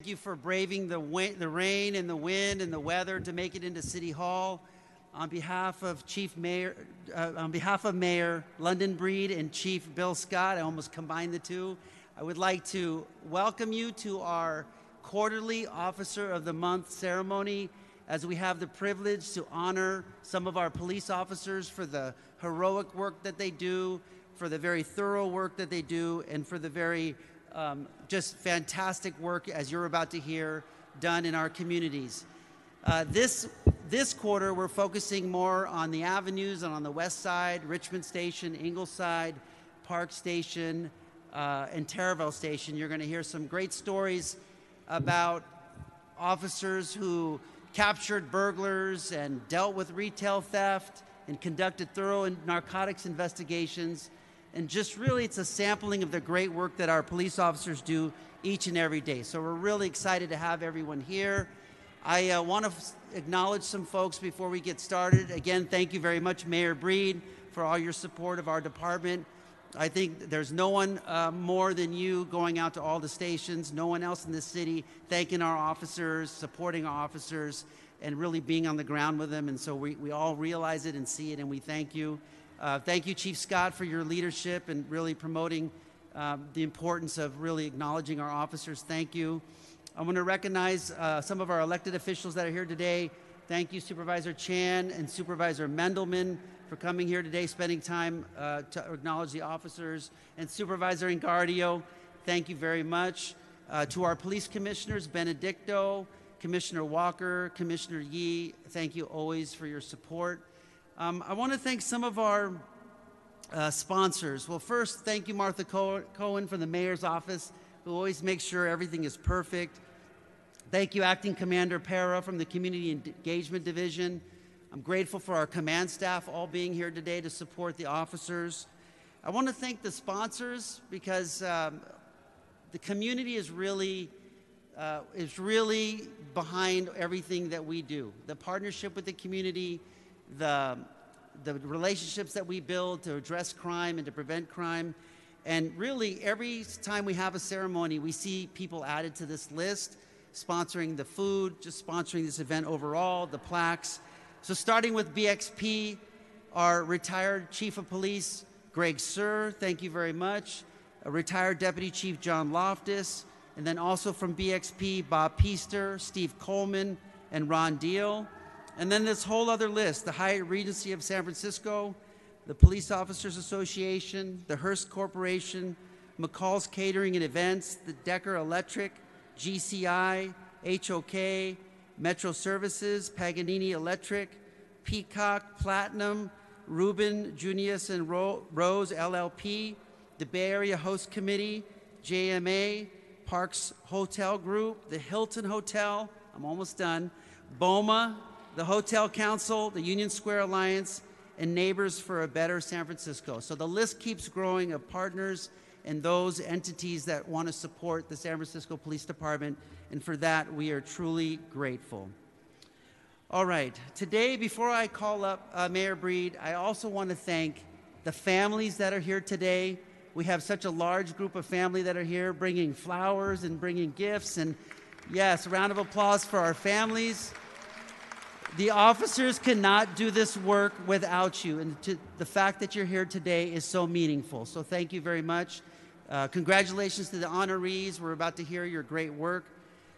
Thank you for braving the, the rain and the wind and the weather to make it into City Hall. On behalf of Chief Mayor, uh, on behalf of Mayor London Breed and Chief Bill Scott, I almost combined the two. I would like to welcome you to our quarterly Officer of the Month ceremony as we have the privilege to honor some of our police officers for the heroic work that they do, for the very thorough work that they do, and for the very um, just fantastic work, as you're about to hear, done in our communities. Uh, this, this quarter, we're focusing more on the avenues and on the west side, Richmond Station, Ingleside, Park Station, uh, and Taraval Station. You're going to hear some great stories about officers who captured burglars and dealt with retail theft and conducted thorough narcotics investigations and just really it's a sampling of the great work that our police officers do each and every day. So we're really excited to have everyone here. I uh, want to f- acknowledge some folks before we get started. Again, thank you very much, Mayor Breed, for all your support of our department. I think there's no one uh, more than you going out to all the stations, no one else in the city thanking our officers, supporting our officers, and really being on the ground with them. And so we, we all realize it and see it, and we thank you. Uh, thank you, Chief Scott, for your leadership and really promoting um, the importance of really acknowledging our officers. Thank you. I want to recognize uh, some of our elected officials that are here today. Thank you, Supervisor Chan and Supervisor Mandelman, for coming here today, spending time uh, to acknowledge the officers. And Supervisor Engardio, thank you very much. Uh, to our police commissioners, Benedicto, Commissioner Walker, Commissioner Yee, thank you always for your support. Um, I want to thank some of our uh, sponsors. Well, first, thank you, Martha Cohen from the mayor's office, who always makes sure everything is perfect. Thank you, Acting Commander Para from the Community Engagement Division. I'm grateful for our command staff all being here today to support the officers. I want to thank the sponsors because um, the community is really uh, is really behind everything that we do. The partnership with the community the, the relationships that we build to address crime and to prevent crime. And really, every time we have a ceremony, we see people added to this list, sponsoring the food, just sponsoring this event overall, the plaques. So, starting with BXP, our retired chief of police, Greg Suhr, thank you very much. A retired deputy chief, John Loftus. And then also from BXP, Bob Peaster, Steve Coleman, and Ron Deal. And then this whole other list the Hyatt Regency of San Francisco, the Police Officers Association, the Hearst Corporation, McCall's Catering and Events, the Decker Electric, GCI, HOK, Metro Services, Paganini Electric, Peacock, Platinum, Reuben, Junius and Ro- Rose LLP, the Bay Area Host Committee, JMA, Parks Hotel Group, the Hilton Hotel, I'm almost done, BOMA, the Hotel Council, the Union Square Alliance, and Neighbors for a Better San Francisco. So the list keeps growing of partners and those entities that want to support the San Francisco Police Department, and for that we are truly grateful. All right, today, before I call up uh, Mayor Breed, I also want to thank the families that are here today. We have such a large group of family that are here bringing flowers and bringing gifts. And yes, a round of applause for our families. The officers cannot do this work without you, and to, the fact that you're here today is so meaningful. So, thank you very much. Uh, congratulations to the honorees. We're about to hear your great work.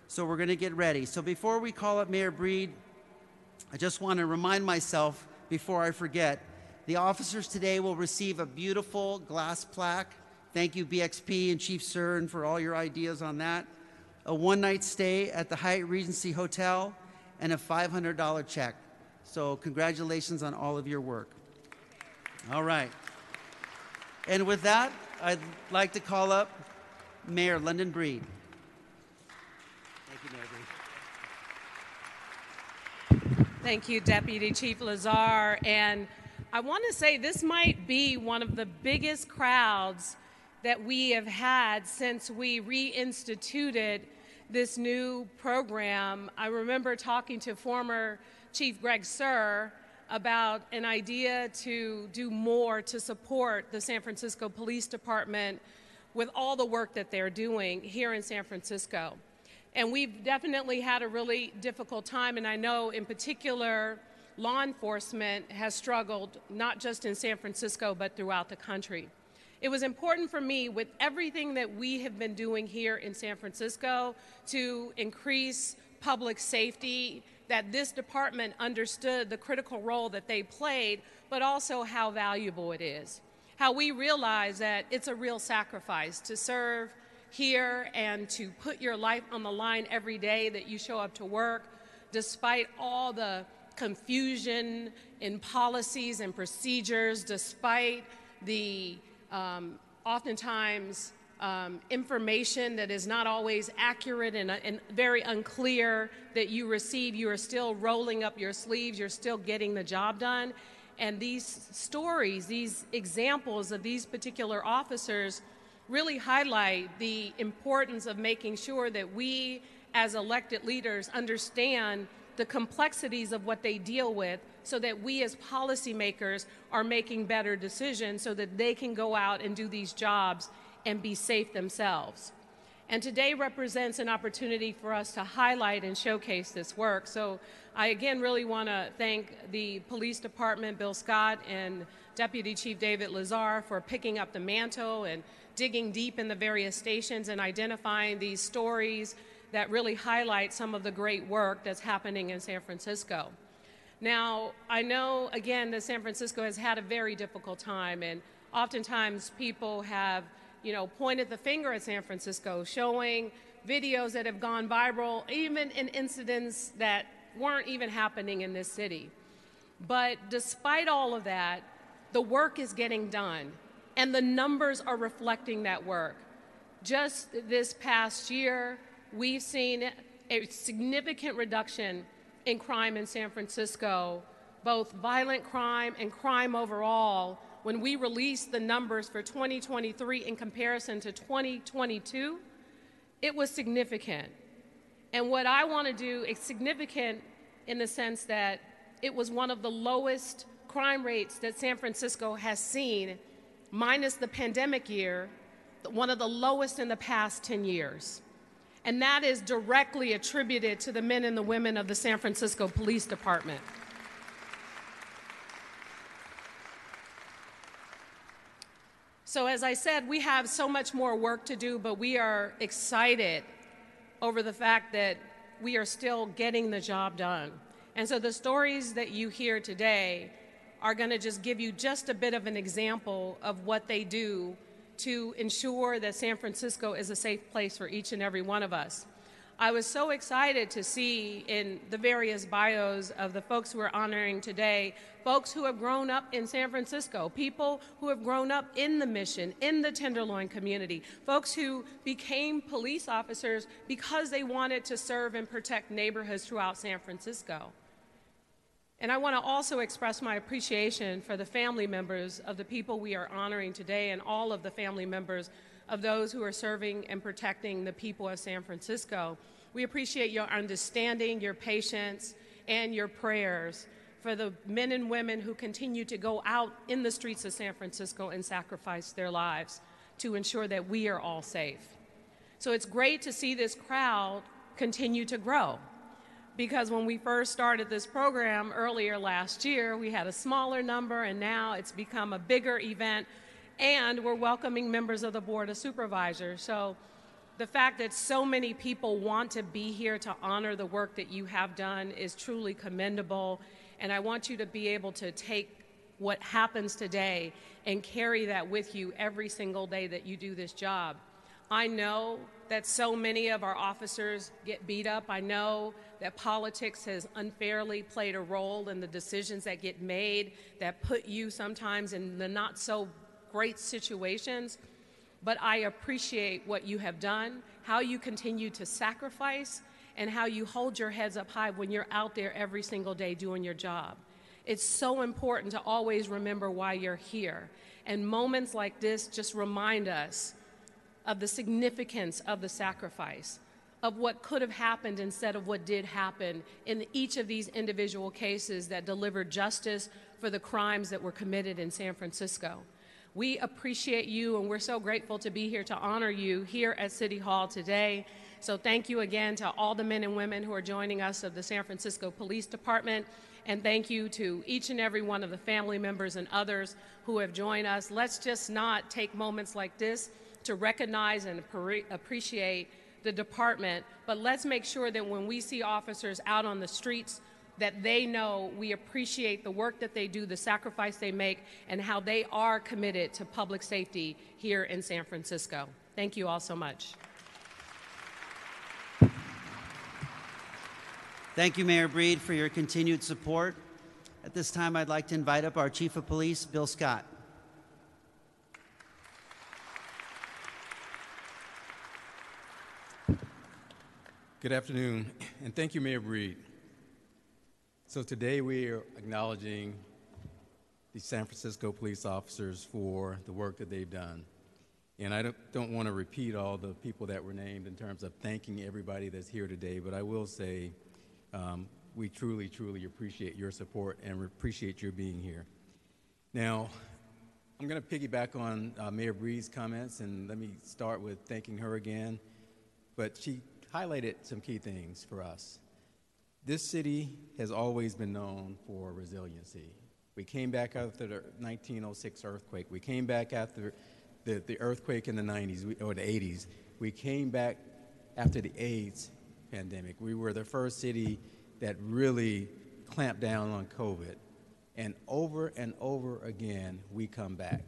So, we're going to get ready. So, before we call up Mayor Breed, I just want to remind myself before I forget the officers today will receive a beautiful glass plaque. Thank you, BXP and Chief Suhr, for all your ideas on that. A one night stay at the Hyatt Regency Hotel and a $500 check. So, congratulations on all of your work. All right. And with that, I'd like to call up Mayor London Breed. Thank you, Mayor Breed. Thank you, Deputy Chief Lazar. And I want to say this might be one of the biggest crowds that we have had since we reinstituted this new program, I remember talking to former Chief Greg Suhr about an idea to do more to support the San Francisco Police Department with all the work that they're doing here in San Francisco. And we've definitely had a really difficult time, and I know in particular, law enforcement has struggled not just in San Francisco but throughout the country. It was important for me, with everything that we have been doing here in San Francisco to increase public safety, that this department understood the critical role that they played, but also how valuable it is. How we realize that it's a real sacrifice to serve here and to put your life on the line every day that you show up to work, despite all the confusion in policies and procedures, despite the um, oftentimes um, information that is not always accurate and, uh, and, very unclear that you receive, you are still rolling up your sleeves, you're still getting the job done. And these stories, these examples of these particular officers really highlight the importance of making sure that we as elected leaders understand the complexities of what they deal with so that we as policymakers are making better decisions so that they can go out and do these jobs and be safe themselves. And today represents an opportunity for us to highlight and showcase this work. So I again really want to thank the police department, Bill Scott, and Deputy Chief David Lazar for picking up the mantle and digging deep in the various stations and identifying these stories that really highlight some of the great work that's happening in San Francisco. Now, I know, again, that San Francisco has had a very difficult time, and oftentimes people have, you know, pointed the finger at San Francisco, showing videos that have gone viral, even in incidents that weren't even happening in this city. But despite all of that, the work is getting done, and the numbers are reflecting that work. Just this past year, we've seen a significant reduction in crime in San Francisco, both violent crime and crime overall, when we released the numbers for 2023 in comparison to 2022, it was significant. And what I want to do is significant in the sense that it was one of the lowest crime rates that San Francisco has seen, minus the pandemic year, one of the lowest in the past 10 years and that is directly attributed to the men and the women of the San Francisco Police Department. So, as I said, we have so much more work to do, but we are excited over the fact that we are still getting the job done. And so, the stories that you hear today are going to just give you just a bit of an example of what they do to ensure that San Francisco is a safe place for each and every one of us. I was so excited to see in the various bios of the folks we're honoring today, folks who have grown up in San Francisco, people who have grown up in the mission, in the Tenderloin community, folks who became police officers because they wanted to serve and protect neighborhoods throughout San Francisco. And I want to also express my appreciation for the family members of the people we are honoring today and all of the family members of those who are serving and protecting the people of San Francisco. We appreciate your understanding, your patience, and your prayers for the men and women who continue to go out in the streets of San Francisco and sacrifice their lives to ensure that we are all safe. So it's great to see this crowd continue to grow because when we first started this program earlier last year, we had a smaller number, and now it's become a bigger event, and we're welcoming members of the Board of Supervisors. So the fact that so many people want to be here to honor the work that you have done is truly commendable, and I want you to be able to take what happens today and carry that with you every single day that you do this job. I know that so many of our officers get beat up. I know that politics has unfairly played a role in the decisions that get made that put you sometimes in the not so great situations. But I appreciate what you have done, how you continue to sacrifice, and how you hold your heads up high when you're out there every single day doing your job. It's so important to always remember why you're here. And moments like this just remind us of the significance of the sacrifice, of what could have happened instead of what did happen in each of these individual cases that delivered justice for the crimes that were committed in San Francisco. We appreciate you, and we're so grateful to be here to honor you here at City Hall today. So thank you again to all the men and women who are joining us of the San Francisco Police Department. And thank you to each and every one of the family members and others who have joined us. Let's just not take moments like this to recognize and appreciate the department, but let's make sure that when we see officers out on the streets, that they know we appreciate the work that they do, the sacrifice they make, and how they are committed to public safety here in San Francisco. Thank you all so much. Thank you, Mayor Breed, for your continued support. At this time, I'd like to invite up our Chief of Police, Bill Scott. Good afternoon, and thank you, Mayor Breed. So today we are acknowledging the San Francisco police officers for the work that they've done. And I don't, don't want to repeat all the people that were named in terms of thanking everybody that's here today, but I will say um, we truly, truly appreciate your support and appreciate your being here. Now, I'm going to piggyback on uh, Mayor Breed's comments, and let me start with thanking her again. But she highlighted some key things for us. This city has always been known for resiliency. We came back after the 1906 earthquake. We came back after the, the earthquake in the 90s or the 80s. We came back after the AIDS pandemic. We were the first city that really clamped down on COVID. And over and over again, we come back.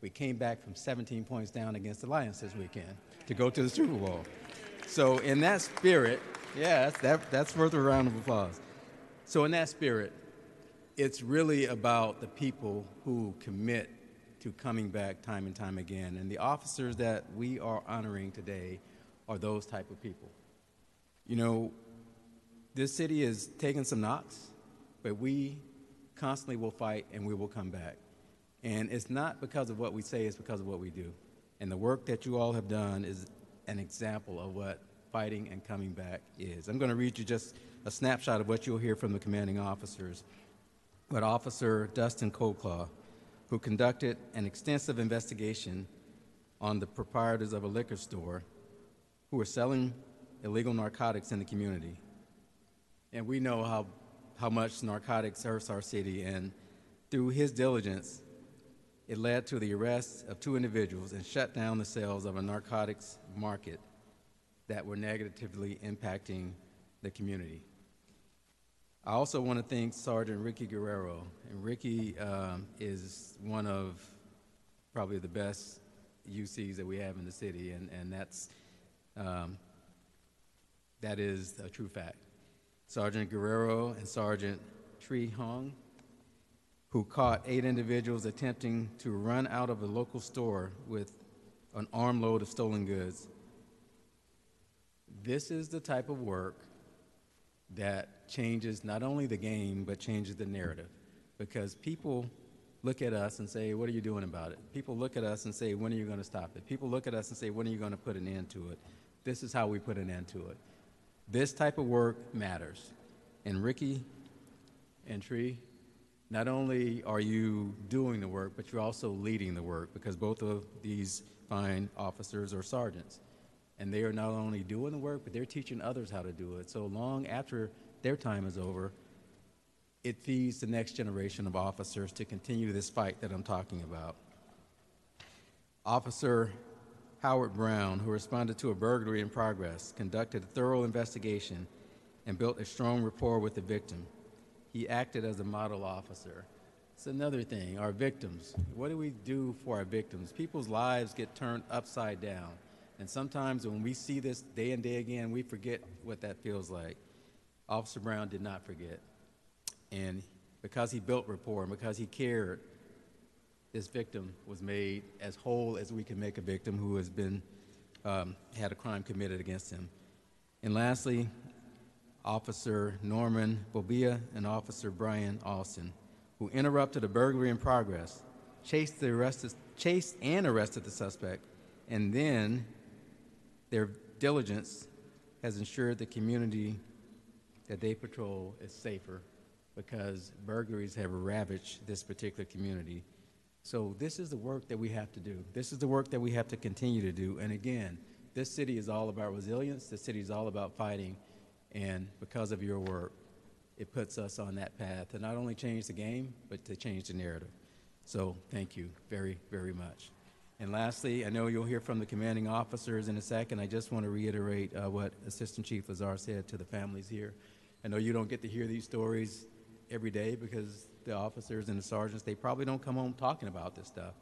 We came back from 17 points down against the Lions this weekend to go to the Super Bowl. So, in that spirit, yeah, that, that's worth a round of applause. So, in that spirit, it's really about the people who commit to coming back time and time again. And the officers that we are honoring today are those type of people. You know, this city is taking some knocks, but we constantly will fight and we will come back. And it's not because of what we say, it's because of what we do. And the work that you all have done is an example of what fighting and coming back is. I'm going to read you just a snapshot of what you'll hear from the commanding officers. But Officer Dustin Colclaw, who conducted an extensive investigation on the proprietors of a liquor store who were selling illegal narcotics in the community. And we know how, how much narcotics hurts our city, and through his diligence, it led to the arrest of two individuals and shut down the sales of a narcotics market that were negatively impacting the community. I also want to thank Sergeant Ricky Guerrero. And Ricky um, is one of probably the best UCs that we have in the city, and, and that's, um, that is a true fact. Sergeant Guerrero and Sergeant Tree Hong, who caught eight individuals attempting to run out of a local store with an armload of stolen goods this is the type of work that changes not only the game, but changes the narrative. Because people look at us and say, What are you doing about it? People look at us and say, When are you going to stop it? People look at us and say, When are you going to put an end to it? This is how we put an end to it. This type of work matters. And Ricky and Tree, not only are you doing the work, but you're also leading the work because both of these fine officers are sergeants and they are not only doing the work, but they're teaching others how to do it. So long after their time is over, it feeds the next generation of officers to continue this fight that I'm talking about. Officer Howard Brown, who responded to a burglary in progress, conducted a thorough investigation and built a strong rapport with the victim. He acted as a model officer. It's another thing, our victims. What do we do for our victims? People's lives get turned upside down. And sometimes when we see this day and day again, we forget what that feels like. Officer Brown did not forget. And because he built rapport and because he cared, this victim was made as whole as we can make a victim who has been um, had a crime committed against him. And lastly, Officer Norman Bobia and Officer Brian Austin, who interrupted a burglary in progress, chased, the arrested, chased and arrested the suspect, and then their diligence has ensured the community that they patrol is safer because burglaries have ravaged this particular community. So this is the work that we have to do. This is the work that we have to continue to do. And again, This city is all about resilience. This city is all about fighting. And because of your work, it puts us on that path to not only change the game, but to change the narrative. So thank you very, very much. And lastly, I know you'll hear from the commanding officers in a second. I just want to reiterate uh, what Assistant Chief Lazar said to the families here. I know you don't get to hear these stories every day because the officers and the sergeants, they probably don't come home talking about this stuff.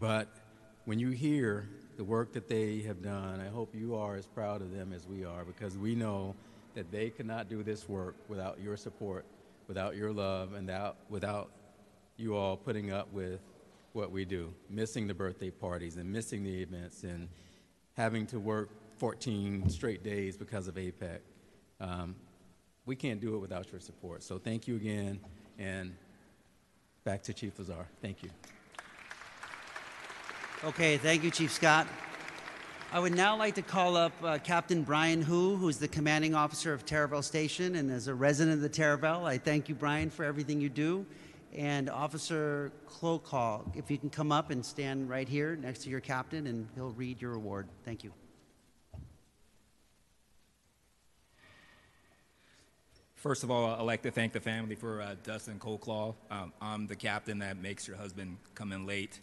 But when you hear the work that they have done, I hope you are as proud of them as we are because we know that they could not do this work without your support, without your love, and without, without you all putting up with what we do, missing the birthday parties and missing the events and having to work 14 straight days because of APEC. Um, we can't do it without your support. So thank you again, and back to Chief Lazar. Thank you. Okay, thank you, Chief Scott. I would now like to call up uh, Captain Brian Hu, who's the commanding officer of Taraval Station, and as a resident of the Taraval, I thank you, Brian, for everything you do. And Officer Klokal, if you can come up and stand right here next to your captain, and he'll read your award. Thank you. First of all, I'd like to thank the family for uh, Dustin Colclaw. Um, I'm the captain that makes your husband come in late,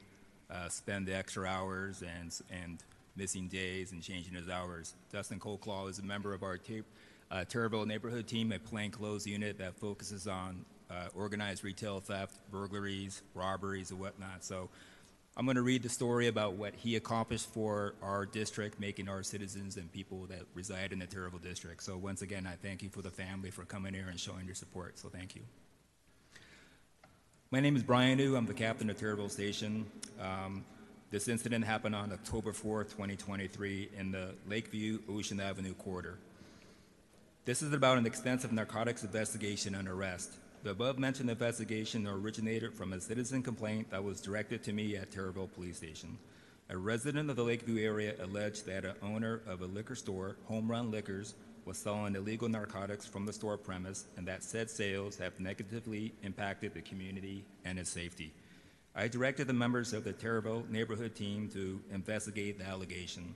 spend the extra hours and, and missing days and changing his hours. Dustin Colclaw is a member of our ta- uh, Taraval neighborhood team, a plainclothes unit that focuses on uh, organized retail theft, burglaries, robberies, and whatnot. So I'm going to read the story about what he accomplished for our district, making our citizens and people that reside in the Taraval district. So once again, I thank you for the family for coming here and showing your support. So thank you. My name is Brian New. I'm the captain of Taraval Station. Um, this incident happened on October 4th, 2023, in the Lakeview Ocean Avenue corridor. This is about an extensive narcotics investigation and arrest. The above mentioned investigation originated from a citizen complaint that was directed to me at Terraville Police Station. A resident of the Lakeview area alleged that an owner of a liquor store, Home Run Liquors, was selling illegal narcotics from the store premise and that said sales have negatively impacted the community and its safety. I directed the members of the Taraval neighborhood team to investigate the allegation.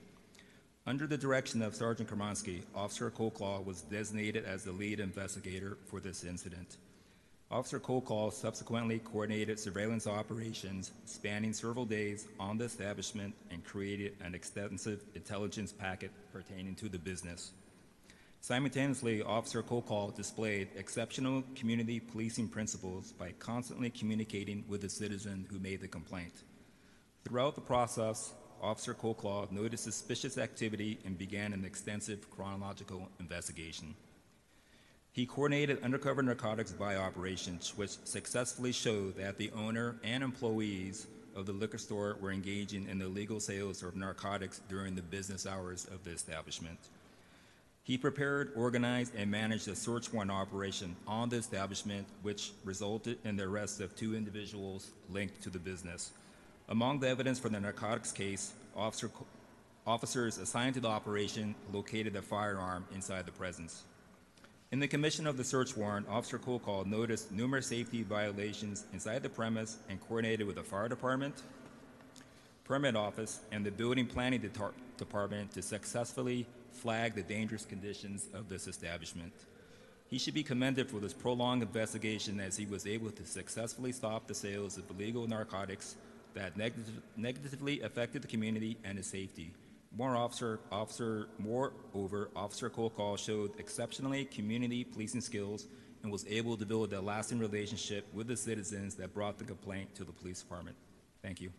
Under the direction of Sergeant Kermonsky, Officer Colclaw was designated as the lead investigator for this incident. Officer Colclaw subsequently coordinated surveillance operations spanning several days on the establishment and created an extensive intelligence packet pertaining to the business. Simultaneously, Officer Colclaw displayed exceptional community policing principles by constantly communicating with the citizen who made the complaint. Throughout the process, Officer Colclaw noted suspicious activity and began an extensive chronological investigation. He coordinated undercover narcotics buy operations, which successfully showed that the owner and employees of the liquor store were engaging in the illegal sales of narcotics during the business hours of the establishment. He prepared, organized, and managed a search warrant operation on the establishment, which resulted in the arrest of two individuals linked to the business. Among the evidence for the narcotics case, officer, officers assigned to the operation located a firearm inside the presence. In the commission of the search warrant, Officer Colclaw noticed numerous safety violations inside the premise and coordinated with the fire department, permit office, and the building planning detar- department to successfully flag the dangerous conditions of this establishment. He should be commended for this prolonged investigation as he was able to successfully stop the sales of illegal narcotics that negative- negatively affected the community and its safety. More officer, officer, moreover, Officer Colclaw showed exceptionally community policing skills and was able to build a lasting relationship with the citizens that brought the complaint to the police department. Thank you.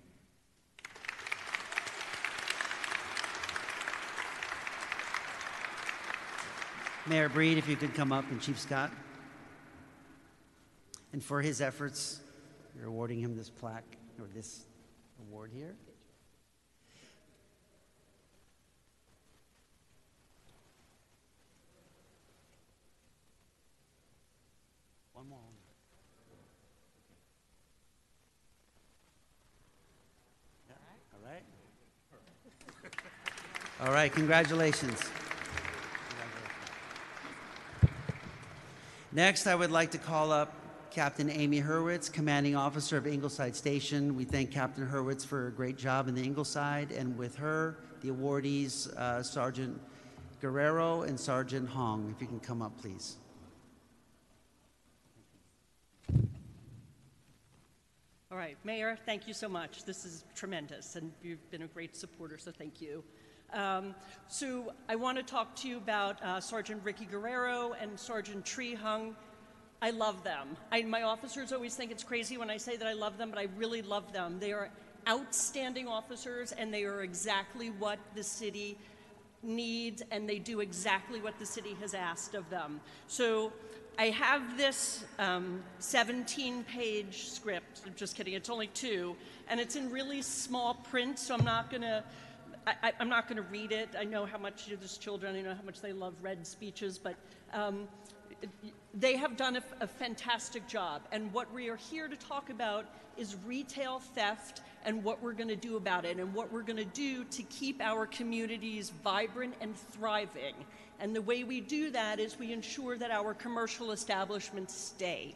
Mayor Breed, if you could come up, and Chief Scott. And for his efforts, you're awarding him this plaque or this award here. One more. All right. All right, congratulations. Next, I would like to call up Captain Amy Hurwitz, Commanding Officer of Ingleside Station. We thank Captain Hurwitz for a great job in the Ingleside, and with her, the awardees, uh, Sergeant Guerrero and Sergeant Hong. If you can come up, please. All right, Mayor, thank you so much. This is tremendous, and you've been a great supporter, so thank you. Um, so I want to talk to you about uh, Sergeant Ricky Guerrero and Sergeant Tree Hung. I love them. I, my officers always think it's crazy when I say that I love them, but I really love them. They are outstanding officers, and they are exactly what the city needs, and they do exactly what the city has asked of them. So I have this 17 page script. I'm just kidding, it's only two, and it's in really small print, so I'm not going to. I, am not going to read it. I know how much there's children. I know how much they love read speeches, but um, they have done a, a fantastic job. And what we are here to talk about is retail theft and what we're going to do about it, and what we're going to do to keep our communities vibrant and thriving. And the way we do that is we ensure that our commercial establishments stay.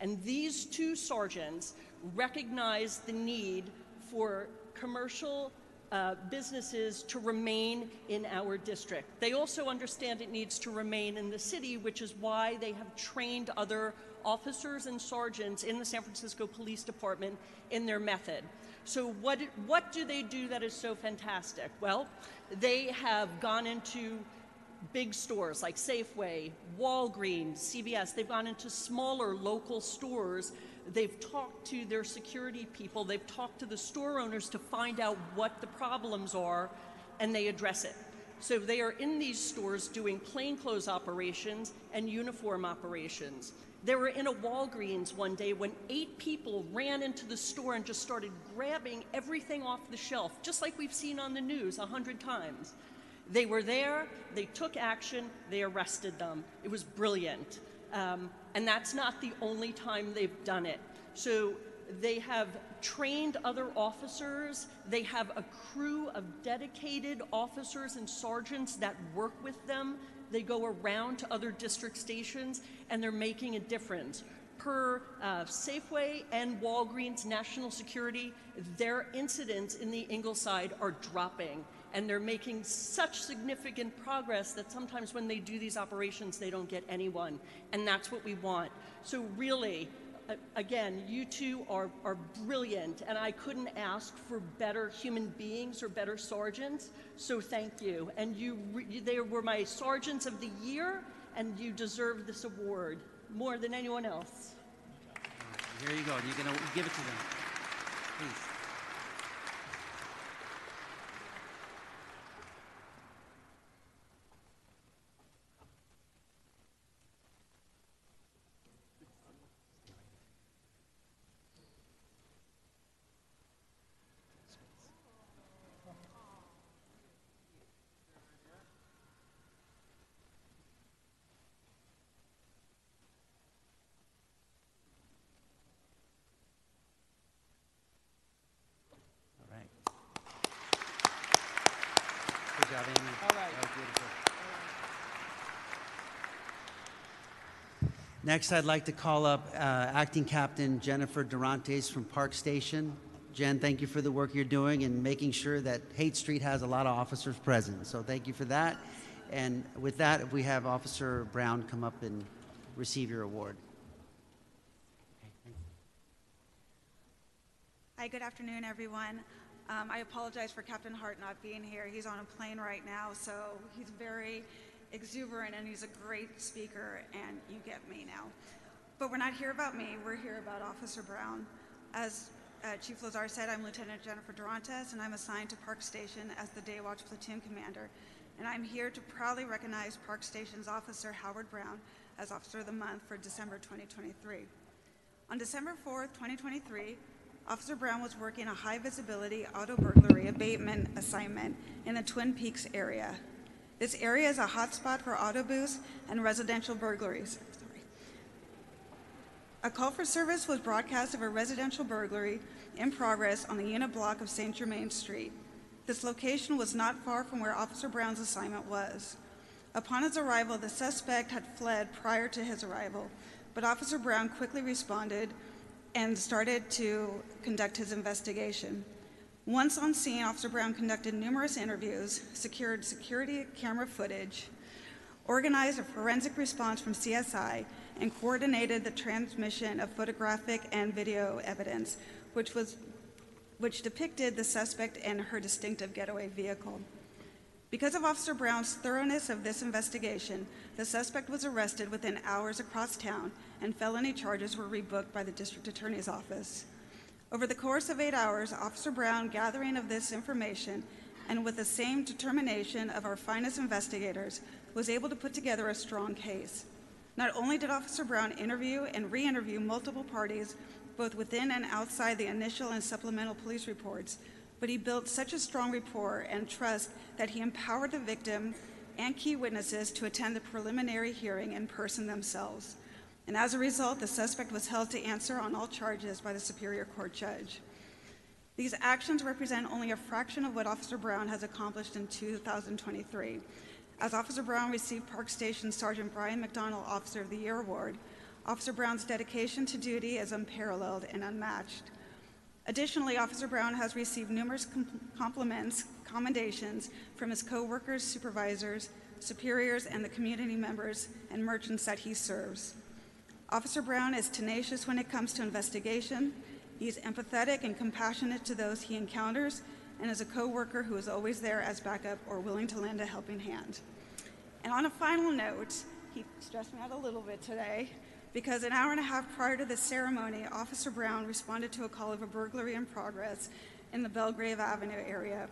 And these two sergeants recognize the need for commercial uh, businesses to remain in our district. They also understand it needs to remain in the city, which is why they have trained other officers and sergeants in the San Francisco Police Department in their method. So, what, what do they do that is so fantastic? Well, they have gone into big stores like Safeway, Walgreens, CVS. They've gone into smaller local stores. They've talked to their security people. They've talked to the store owners to find out what the problems are, and they address it. So they are in these stores doing plainclothes operations and uniform operations. They were in a Walgreens one day when eight people ran into the store and just started grabbing everything off the shelf, just like we've seen on the news a hundred times. They were there, they took action, they arrested them. It was brilliant. Um, and that's not the only time they've done it. So they have trained other officers, they have a crew of dedicated officers and sergeants that work with them. They go around to other district stations and they're making a difference. Per uh, Safeway and Walgreens National Security, their incidents in the Ingleside are dropping and they're making such significant progress that sometimes when they do these operations, they don't get anyone. And that's what we want. So, really, again, you two are, are brilliant, and I couldn't ask for better human beings or better sergeants. So, thank you. And you, they were my sergeants of the year, and you deserve this award more than anyone else. Here you go. You're going to give it to them. Please. All right. Good job, Amy. All right. That was beautiful. Next, I'd like to call up uh, Acting Captain Jennifer Durantes from Park Station. Jen, thank you for the work you're doing and making sure that Haight Street has a lot of officers present. So thank you for that. And with that, if we have Officer Brown come up and receive your award. Hi, good afternoon, everyone. Um, I apologize for Captain Hart not being here. He's on a plane right now, so he's very exuberant and he's a great speaker, and you get me now. But we're not here about me, we're here about Officer Brown. As uh, Chief Lazar said, I'm Lieutenant Jennifer Durantes, and I'm assigned to Park Station as the Day Watch Platoon Commander. And I'm here to proudly recognize Park Station's Officer Howard Brown as Officer of the Month for December 2023. On December 4th, 2023, Officer Brown was working a high visibility auto burglary abatement assignment in the Twin Peaks area. This area is a hotspot for auto booths and residential burglaries. A call for service was broadcast of a residential burglary in progress on the unit block of St. Germain Street. This location was not far from where Officer Brown's assignment was. Upon his arrival, the suspect had fled prior to his arrival, but Officer Brown quickly responded and started to conduct his investigation. Once on scene, Officer Brown conducted numerous interviews, secured security camera footage, organized a forensic response from CSI, and coordinated the transmission of photographic and video evidence, which, was, which depicted the suspect and her distinctive getaway vehicle. Because of Officer Brown's thoroughness of this investigation, the suspect was arrested within hours across town, and felony charges were rebooked by the district attorney's office. Over the course of eight hours, Officer Brown, gathering of this information, and with the same determination of our finest investigators, was able to put together a strong case. Not only did Officer Brown interview and re interview multiple parties, both within and outside the initial and supplemental police reports, but he built such a strong rapport and trust that he empowered the victim and key witnesses to attend the preliminary hearing in person themselves. And as a result, the suspect was held to answer on all charges by the Superior Court judge. These actions represent only a fraction of what Officer Brown has accomplished in 2023. As Officer Brown received Park Station Sergeant Brian McDonald Officer of the Year Award, Officer Brown's dedication to duty is unparalleled and unmatched. Additionally, Officer Brown has received numerous com- compliments, commendations from his co-workers, supervisors, superiors, and the community members and merchants that he serves. Officer Brown is tenacious when it comes to investigation. He is empathetic and compassionate to those he encounters, and is a co-worker who is always there as backup or willing to lend a helping hand. And on a final note, he stressed me out a little bit today because an hour and a half prior to the ceremony, Officer Brown responded to a call of a burglary in progress in the Belgrave Avenue area.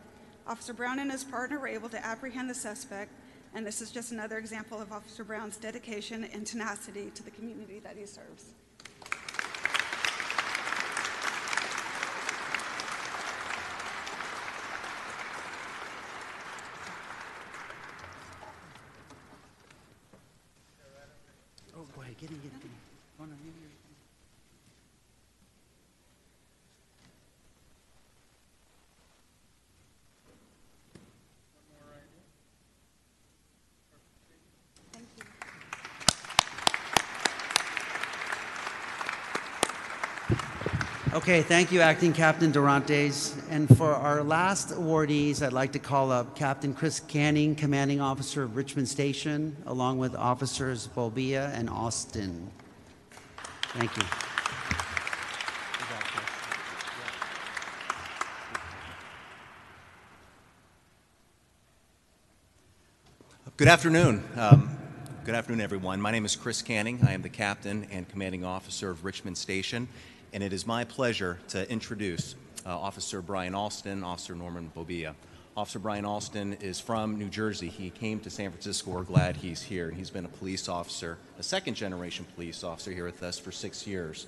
Officer Brown and his partner were able to apprehend the suspect, and this is just another example of Officer Brown's dedication and tenacity to the community that he serves. Oh, go ahead, get in, get in. Oh, no, Okay, thank you, Acting Captain Durantes. And for our last awardees, I'd like to call up Captain Chris Canning, Commanding Officer of Richmond Station, along with Officers Bolbia and Austin. Thank you. Good afternoon. Um, good afternoon, everyone. My name is Chris Canning. I am the captain and commanding officer of Richmond Station, and it is my pleasure to introduce uh, Officer Brian Alston, Officer Norman Bobia. Officer Brian Alston is from New Jersey. He came to San Francisco. We're glad he's here, he's been a police officer, a second generation police officer here with us for six years.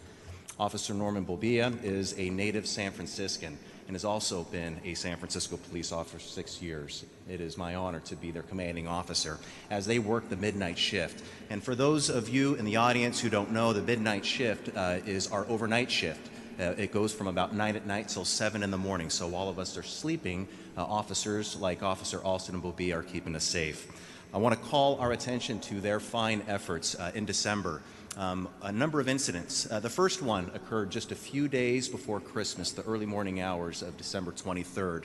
Officer Norman Bobia is a native San Franciscan and has also been a San Francisco police officer for six years. It is my honor to be their commanding officer as they work the midnight shift. And for those of you in the audience who don't know, the midnight shift uh, is our overnight shift. Uh, it goes from about 9 at night till 7 in the morning. So all of us are sleeping, uh, officers like Officer Alston and Bobie are keeping us safe. I want to call our attention to their fine efforts uh, in December um, a number of incidents. Uh, the first one occurred just a few days before Christmas, the early morning hours of December 23rd.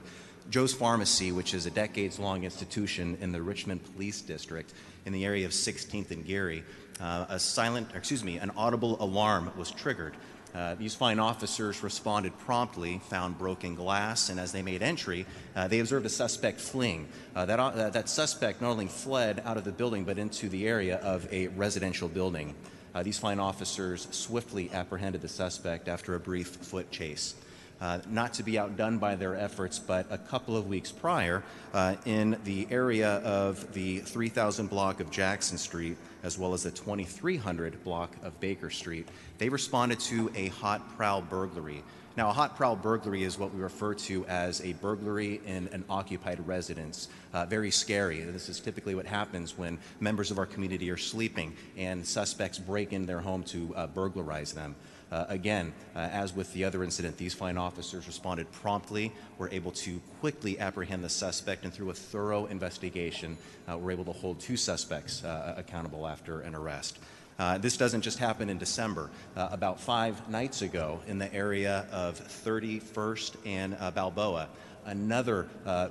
Joe's Pharmacy, which is a decades long institution in the Richmond Police District in the area of 16th and Geary, uh, a silent, excuse me, an audible alarm was triggered. Uh, these fine officers responded promptly, found broken glass, and as they made entry, uh, they observed a suspect fleeing. Uh, that, uh, that suspect not only fled out of the building, but into the area of a residential building. Uh, these fine officers swiftly apprehended the suspect after a brief foot chase. Uh, not to be outdone by their efforts, but a couple of weeks prior, uh, in the area of the 3000 block of Jackson Street, as well as the 2300 block of Baker Street, they responded to a hot prowl burglary. Now, a hot prowl burglary is what we refer to as a burglary in an occupied residence. Uh, very scary. This is typically what happens when members of our community are sleeping and suspects break in their home to uh, burglarize them. Uh, again, uh, as with the other incident, these fine officers responded promptly, were able to quickly apprehend the suspect, and through a thorough investigation, uh, were able to hold two suspects uh, accountable after an arrest. Uh, this doesn't just happen in December. Uh, about five nights ago, in the area of 31st and uh, Balboa, another uh,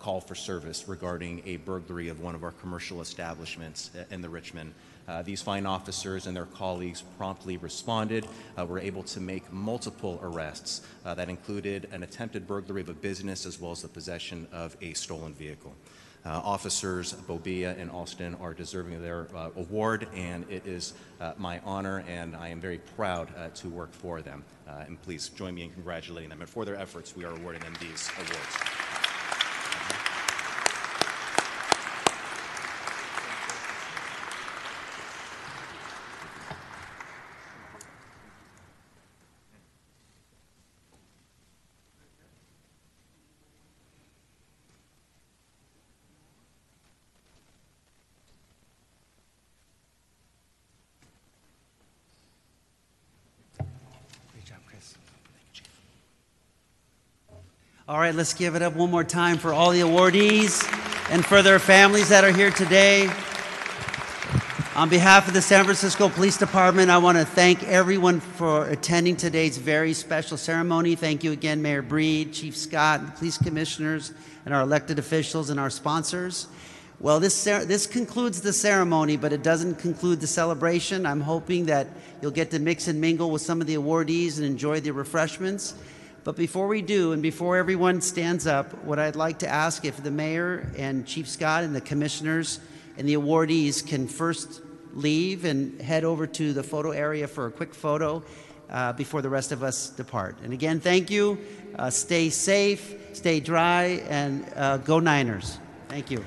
call for service regarding a burglary of one of our commercial establishments uh, in the Richmond. Uh, these fine officers and their colleagues promptly responded. Uh, were able to make multiple arrests uh, that included an attempted burglary of a business as well as the possession of a stolen vehicle. Uh, officers Bobia and Alston are deserving of their uh, award, and it is uh, my honor, and I am very proud uh, to work for them. Uh, and please join me in congratulating them. And for their efforts, we are awarding them these awards. Great job, Chris. All right, let's give it up one more time for all the awardees and for their families that are here today. On behalf of the San Francisco Police Department, I want to thank everyone for attending today's very special ceremony. Thank you again, Mayor Breed, Chief Scott, the police commissioners, and our elected officials and our sponsors. Well, this, this concludes the ceremony, but it doesn't conclude the celebration. I'm hoping that you'll get to mix and mingle with some of the awardees and enjoy the refreshments. But before we do, and before everyone stands up, what I'd like to ask if the mayor and Chief Scott and the commissioners and the awardees can first leave and head over to the photo area for a quick photo uh, before the rest of us depart. And again, thank you. Uh, stay safe, stay dry, and uh, go Niners. Thank you.